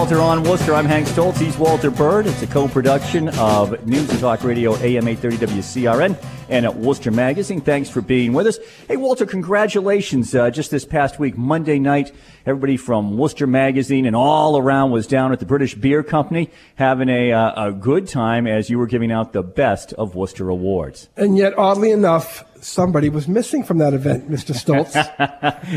Walter on Worcester. I'm Hank Stolz. He's Walter Bird. It's a co-production of News and Talk Radio, AM 830 WCRN, and at Worcester Magazine. Thanks for being with us. Hey, Walter, congratulations. Uh, just this past week, Monday night, everybody from Worcester Magazine and all around was down at the British Beer Company having a, uh, a good time as you were giving out the best of Worcester awards. And yet, oddly enough, somebody was missing from that event, Mr. Stolz.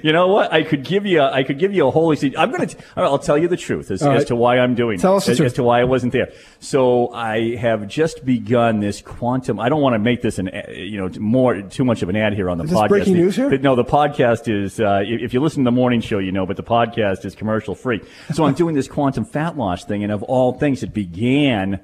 you know what? I could give you, a, I could give you a holy seat. I'm going to, I'll tell you the truth as, right. as to why I'm doing Tell us the as, truth. as to why I wasn't there. So I have just begun this quantum. I don't want to make this an, you know, more, too much of an ad here on the Is this podcast. breaking news here? But no, the podcast is, uh, if you listen to the morning show, you know, but the podcast is commercial free. So I'm doing this quantum fat loss thing. And of all things, it began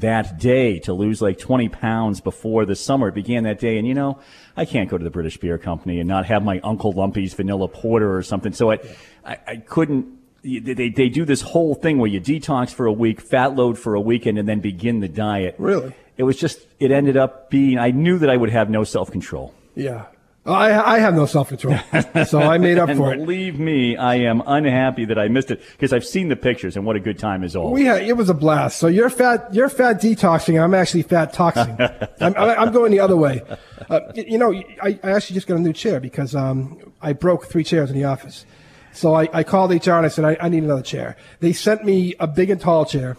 that day to lose like 20 pounds before the summer. It began that day. And you know, I can't go to the British Beer Company and not have my Uncle Lumpy's vanilla porter or something. So I, I, I couldn't. They, they, they do this whole thing where you detox for a week, fat load for a weekend, and then begin the diet. Really? It was just, it ended up being, I knew that I would have no self control. yeah. I, I have no self control. so I made up for it. believe me, I am unhappy that I missed it because I've seen the pictures and what a good time is all. We had, it was a blast. So you're fat, you're fat detoxing, and I'm actually fat toxing. I'm, I'm going the other way. Uh, you know, I, I actually just got a new chair because um, I broke three chairs in the office. So I, I called HR and I said I, I need another chair. They sent me a big and tall chair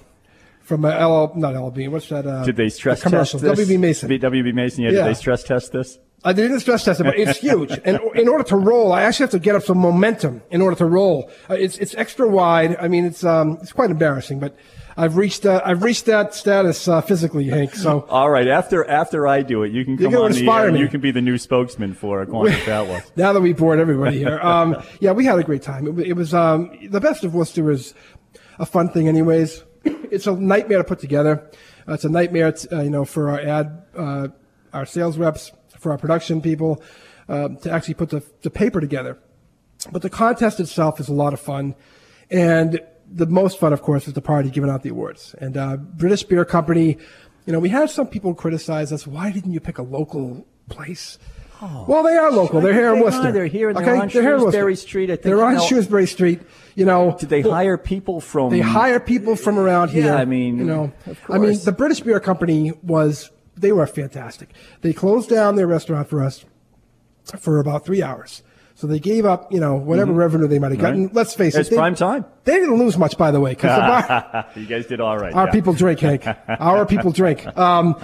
from a LL, not LB. What's that? Uh, did they stress the commercial? test this? WB Mason. WB Mason, yeah, Yeah. Did they stress test this? I didn't stress test it, but it's huge. And in order to roll, I actually have to get up some momentum in order to roll. Uh, it's it's extra wide. I mean, it's um it's quite embarrassing, but I've reached uh, I've reached that status uh, physically, Hank. So All right, after after I do it, you can come on the air you can be the new spokesman for Quantum Fat Loss. now that we bored everybody here, um, yeah, we had a great time. It, it was um the best of Worcester is a fun thing, anyways. It's a nightmare to put together. Uh, it's a nightmare, t- uh, you know, for our ad, uh, our sales reps, for our production people, uh, to actually put the, the paper together. But the contest itself is a lot of fun. And the most fun, of course, is the party giving out the awards. And uh, British Beer Company, you know, we had some people criticize us. Why didn't you pick a local place? well, they are local. They're here in They are. Worcester. They're here and they're okay? on here in Shrewsbury Worcester. Street, I think. They're on Now- Shrewsbury Street. You know, Did they hire people from? they hire people from around here. Yeah. I mean, you know, I mean, the British Beer Company was they were fantastic. They closed down their restaurant for us for about three hours. So they gave up, you know, whatever revenue they might have gotten. Mm-hmm. Right. Let's face It's it, they, prime time. They didn't lose much, by the way, because you guys did all right. our yeah. people drink, Hank. Our people drink. Um,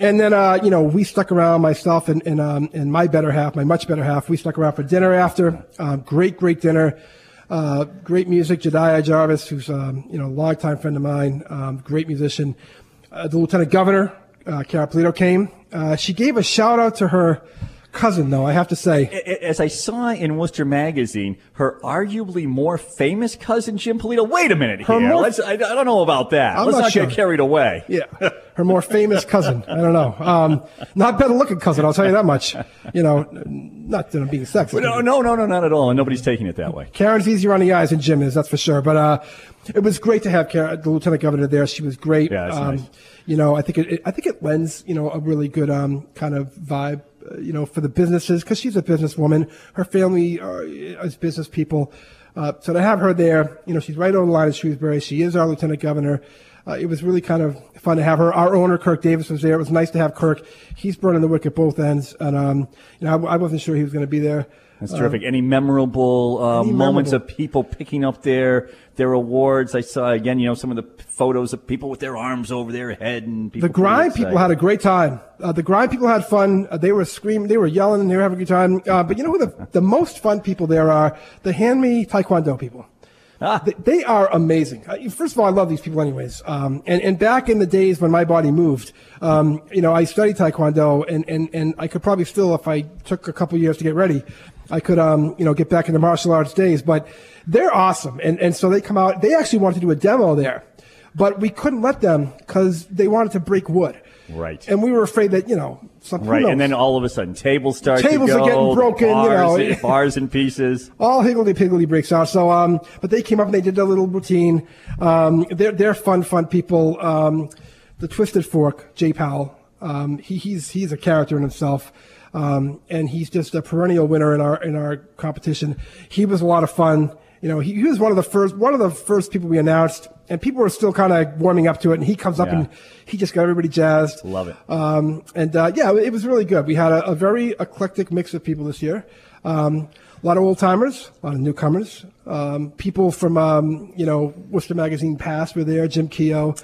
and then, uh, you know, we stuck around, myself and, and, um, and my better half, my much better half, we stuck around for dinner after. Um, great, great dinner. Uh, great music. Jediah Jarvis, who's, um, you know, a longtime friend of mine, um, great musician. Uh, the Lieutenant Governor, uh, Karyn Polito came. Uh, she gave a shout out to her cousin, though, I have to say. As I saw in Worcester Magazine, her arguably more famous cousin Jim Polito. Wait a minute here. more- Let's, I, I don't know about that. I'm Let's not not, sure. get carried away. Yeah, her more famous cousin. I don't know. Um, not better looking cousin, I'll tell you that much. You know, not that I'm being sexist. No, no, no, no, not at all. And nobody's taking it that way. Karyn's easier on the eyes than Jim is, that's for sure. But uh, it was great to have Karen, the lieutenant governor there. She was great. Yeah, um, nice. You know, I think it, it- I think it lends you know a really good um, kind of vibe. Uh, you know, for the businesses because she's a businesswoman. Her family are, is business people. Uh, so to have her there, you know, she's right on the line of Shrewsbury. She is our lieutenant governor. Uh, it was really kind of fun to have her. Our owner, Kirk Davis, was there. It was nice to have Kirk. He's burning the wick at both ends, and um, you know, I, I wasn't sure he was going to be there. That's terrific. Any memorable uh, any moments memorable- of people picking up their their awards? I saw again, you know, some of the photos of people with their arms over their head and people The grind people had a great time. Uh, the grind people had fun. Uh, they were screaming, they were yelling, and they were having a good time. Uh, but you know who the, the most fun people there are? The hand me Taekwondo people. Ah. They, are amazing. Uh, first of all, I love these people anyways. Um, and, and back in the days when my body moved, um, you know, I studied Taekwondo and, and, and I could probably still, if I took a couple years to get ready, I could, um, you know, get back into martial arts days, but they're awesome. And, and so they come out, they actually wanted to do a demo there, but we couldn't let them because they wanted to break wood. Right. And we were afraid that, you know, some who Right, and then all of a sudden tables start Tables to are getting broken, you bars, know. bars in pieces. all higgledy piggledy breaks out. So, um, but they came up and they did a little routine. Um, they're, they're fun, fun people. Um, the Twisted Fork, Jay Powell, um, he, he's, he's a character in himself. Um, and he's just a perennial winner in our, in our competition. He was a lot of fun. You know, he, he was one of the first one of the first people we announced, and people were still kind of warming up to it. And he comes up Yeah. and he just got everybody jazzed. Love it. Um, and uh, yeah, it was really good. We had a, a very eclectic mix of people this year. Um, a lot of old timers, a lot of newcomers. Um, people from um, you know Worcester Magazine Past were there. Jim Keogh,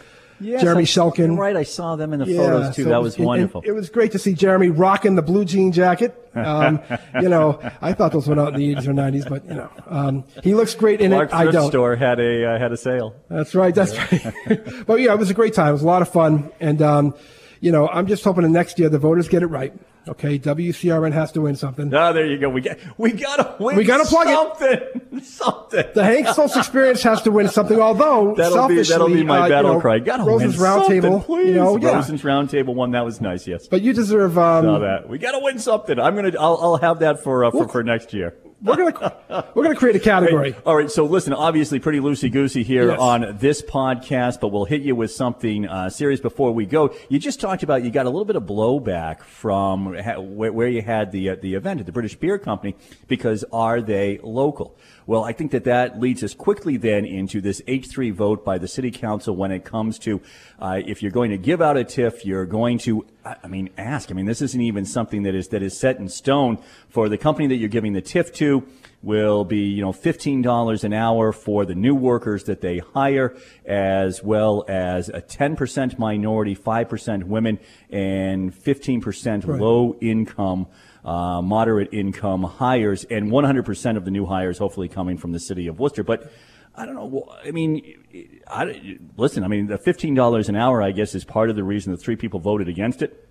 Jeremy I- Shulkin. Right, I saw them in the photos too. so that it was and- and wonderful. it was great to see Jeremy rocking the blue jean jacket. Um, you know, I thought those went out in the 80s or 90s, but you know, um, he looks great in Clark it. I Thrift don't. Store had a uh, had a sale. That's right. That's right. but yeah, it was a great time. It was a lot of fun. And, um, you know, I'm just hoping the next year the voters get it right. Okay. WCRN has to win something. Oh, there you go. We got we gotta win. We gotta plug it. something. Something. The Hank Stolz experience has to win something, although That'll be selfishly, that'll be my uh, battle you know, cry. Gotta Rosen's win Round something, Table, please. you know, yeah. Rosen's round table one. That was nice. Yes. But you deserve, um, Saw that. We gotta win something. I'm gonna. I'll, I'll have that for uh, for, for next year. We're gonna, we're gonna create a category. All right. So listen, obviously pretty loosey goosey here Yes. on this podcast, but we'll hit you with something uh, serious before we go. You just talked about you got a little bit of blowback from ha- where, where you had the uh, the event at the British Beer Company because are they local? Well, I think that that leads us quickly then into this H3 vote by the City Council when it comes to uh, if you're going to give out a TIF, you're going to, I mean, ask. I mean, this isn't even something that is that is set in stone for the company that you're giving the TIF to will be, you know, $15 an hour for the new workers that they hire, as well as a 10% minority, 5% women, and 15% low income, uh, moderate income hires, and 100% of the new hires hopefully coming from the city of Worcester. But I don't know. I mean, I, listen, I mean, the $15 an hour, I guess, is part of the reason the three people voted against it.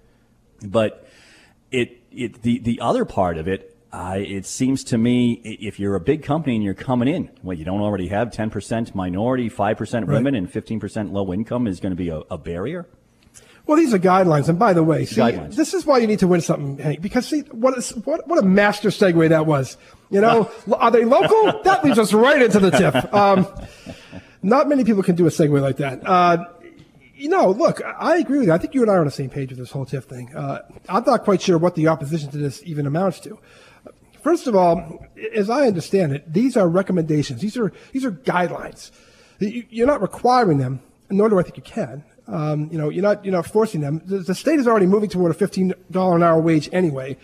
But it, it the, the other part of it, uh, it seems to me, if you're a big company and you're coming in, well, you don't already have 10% minority, 5% women, and 15% low income is going to be a, a barrier. Well, these are guidelines, and by the way, see, Guidelines. this is why you need to win something, Hank. Because see, what is what what a master segue that was. You know, are they local? that leads us right into the TIF. Um, not many people can do a segue like that. Uh, you know, look, I agree with you. I think you and I are on the same page with this whole TIF thing. Uh, I'm not quite sure what the opposition to this even amounts to. First of all, as I understand it, these are recommendations. These are these are guidelines. You- You're not requiring them, nor do I think you can. Um, you know, you're not you're not forcing them. The, the state is already moving toward a fifteen dollar an hour wage anyway,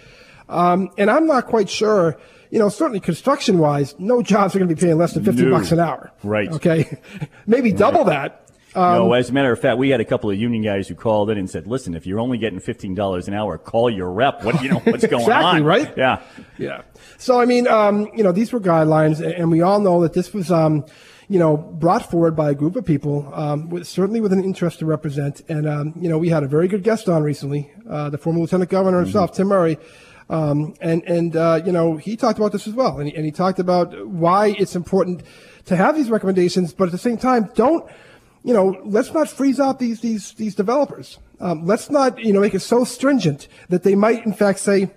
um, and I'm not quite sure. You know, certainly construction wise, no jobs are going to be paying less than fifty No. bucks an hour. Right. Okay, maybe double that. No, as a matter of fact, we had a couple of union guys who called in and said, "Listen, if you're only getting fifteen dollars an hour, call your rep. What you know what's going Exactly, on?" right? Yeah. Yeah. So I mean, um, you know, these were guidelines, and we all know that this was, um, you know, brought forward by a group of people, um, with, certainly with an interest to represent. And um, you know, we had a very good guest on recently, uh, the former Lieutenant Governor himself, Tim Murray. Um, and and uh, you know, he talked about this as well, and he, and he talked about why it's important to have these recommendations, but at the same time, don't you know, let's not freeze out these these these developers. Um, let's not you know make it so stringent that they might in fact say,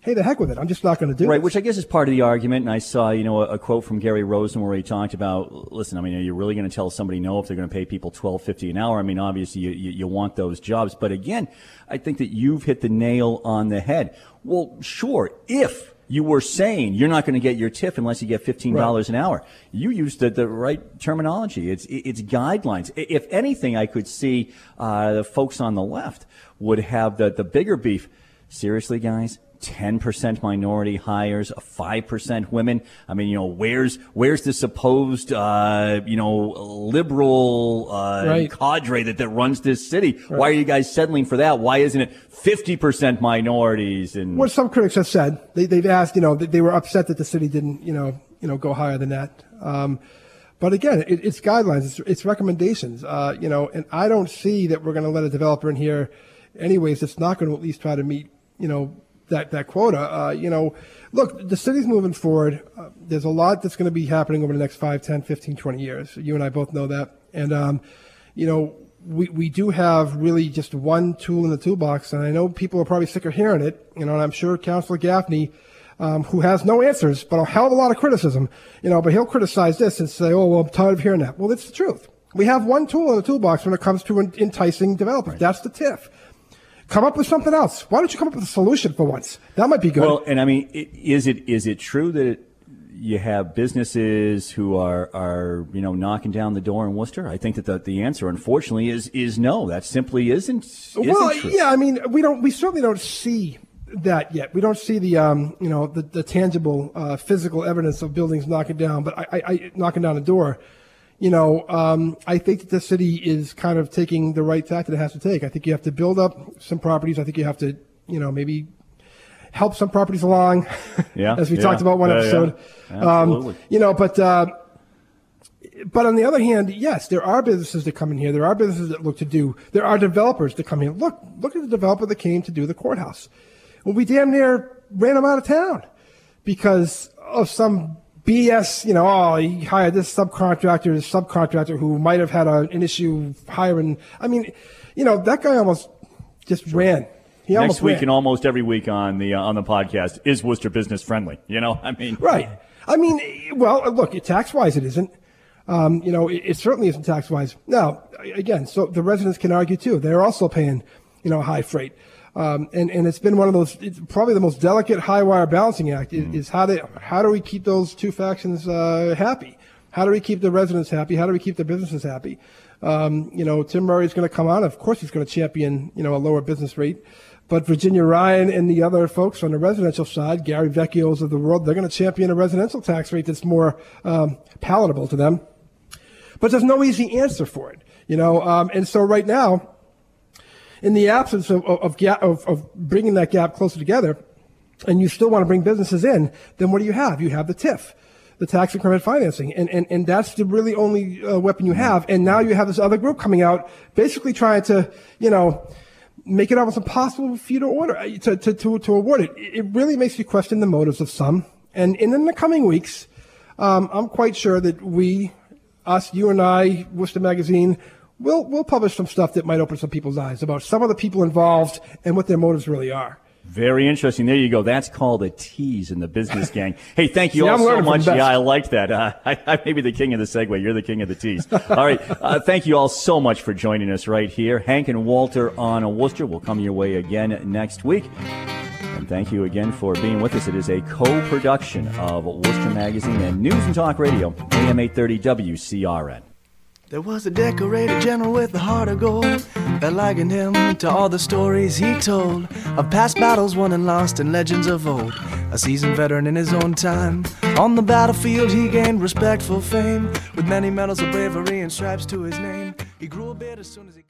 "Hey, the heck with it! I'm just not going to do it. Right, it." which I guess is part of the argument. And I saw, you know, a, a quote from Gary Rosen where he talked about, listen, I mean, are you really going to tell somebody no if they're going to pay people twelve fifty an hour? I mean, obviously you, you, you want those jobs, but again, I think that you've hit the nail on the head. Well, sure, if you were saying you're not going to get your TIF unless you get fifteen dollars an hour, you used the, the right terminology. It's it's guidelines. If anything, I could see uh, the folks on the left would have the the bigger beef. Seriously, guys, 10% minority hires, 5% women. I mean, you know, where's, where's the supposed, uh, you know, liberal, uh, Right. cadre that, that runs this city? Why are you guys settling for that? Why isn't it 50% minorities and what some critics have said, they, they've asked, you know, that they were upset that the city didn't, you know, you know, go higher than that. Um, but again, it, it's guidelines, it's, it's recommendations, uh, you know, and I don't see that we're going to let a developer in here, anyways, It's not going to at least try to meet, you know, that that quota. Uh, you know, look, the city's moving forward. Uh, there's a lot that's going to be happening over the next 5, 10, 15, 20 years. You and I both know that, and um, you know, we, we do have really just one tool in the toolbox, and I know people are probably sick of hearing it. You know, and I'm sure Councilor Gaffney, um, who has no answers but a hell of a lot of criticism, you know, but he'll criticize this and say, "Oh, well, I'm tired of hearing that." Well, it's the truth. We have one tool in the toolbox when it comes to enticing developers. That's the TIF. Come up with something else. Why don't you come up with a solution for once? That might be good. Well, and I mean, is it is it true that it, you have businesses who are, are you know knocking down the door in Worcester? I think that the, the answer, unfortunately, is is no. That simply isn't. isn't well, true. yeah, I mean, we don't, we certainly don't see that yet. We don't see the, um, you know, the, the tangible, uh, physical evidence of buildings knocking down, but I, I, I knocking down a door. You know, um, I think that the city is kind of taking the right tack that it has to take. I think you have to build up some properties. I think you have to, you know, maybe help some properties along, Yeah, as we yeah, talked about one yeah, episode. Um, you know, but uh, but on the other hand, yes, there are businesses that come in here. There are businesses that look to do. There are developers that come in. Look, look at the developer that came to do the courthouse. Well, we damn near ran him out of town because of some BS. You know, oh, he hired this subcontractor, this subcontractor who might have had a, an issue hiring. I mean, you know, that guy almost just ran. He Next almost week ran. and almost every week on the uh, on the podcast is Worcester business friendly. You know, I mean, Right. I mean, well, look, tax wise, it isn't. Um, you know, it, it certainly isn't tax wise. Now, again, so the residents can argue too. They're also paying, you know, high freight. Um, and, and it's been one of those, it's probably the most delicate high wire balancing act is, is how do, how do we keep those two factions, uh, happy? How do we keep the residents happy? How do we keep the businesses happy? Um, you know, Tim Murray is going to come on. Of course, he's going to champion, you know, a lower business rate. But Virginia Ryan and the other folks on the residential side, Gary Vecchios of the world, they're going to champion a residential tax rate that's more um, palatable to them. But there's no easy answer for it, you know. Um, and so right now, in the absence of, of, of, of bringing that gap closer together, and you still want to bring businesses in, then what do you have? You have the TIF, the tax increment financing, and and, and that's the really only uh, weapon you have. And now you have this other group coming out, basically trying to, you know, make it almost impossible for you to order uh, to to to, to award it. It really makes you question the motives of some. And, and in the coming weeks, um, I'm quite sure that we, us, you and I, Worcester Magazine, will we'll publish some stuff that might open some people's eyes about some of the people involved and what their motives really are. Very interesting. There you go. That's called a tease in the business gang. Hey, thank you See, all so much. Yeah, I like that. Uh, I, I may be the king of the segue. You're the king of the tease. All right. Uh, thank you all so much for joining us right here. Hank and Walter on Worcester will come your way again next week. And thank you again for being with us. It is a co-production of Worcester Magazine and News and Talk Radio, AM 830 WCRN. There was a decorated general with a heart of gold that likened him to all the stories he told of past battles won and lost and legends of old. A seasoned veteran in his own time. On the battlefield, he gained respectful fame with many medals of bravery and stripes to his name. He grew a beard as soon as he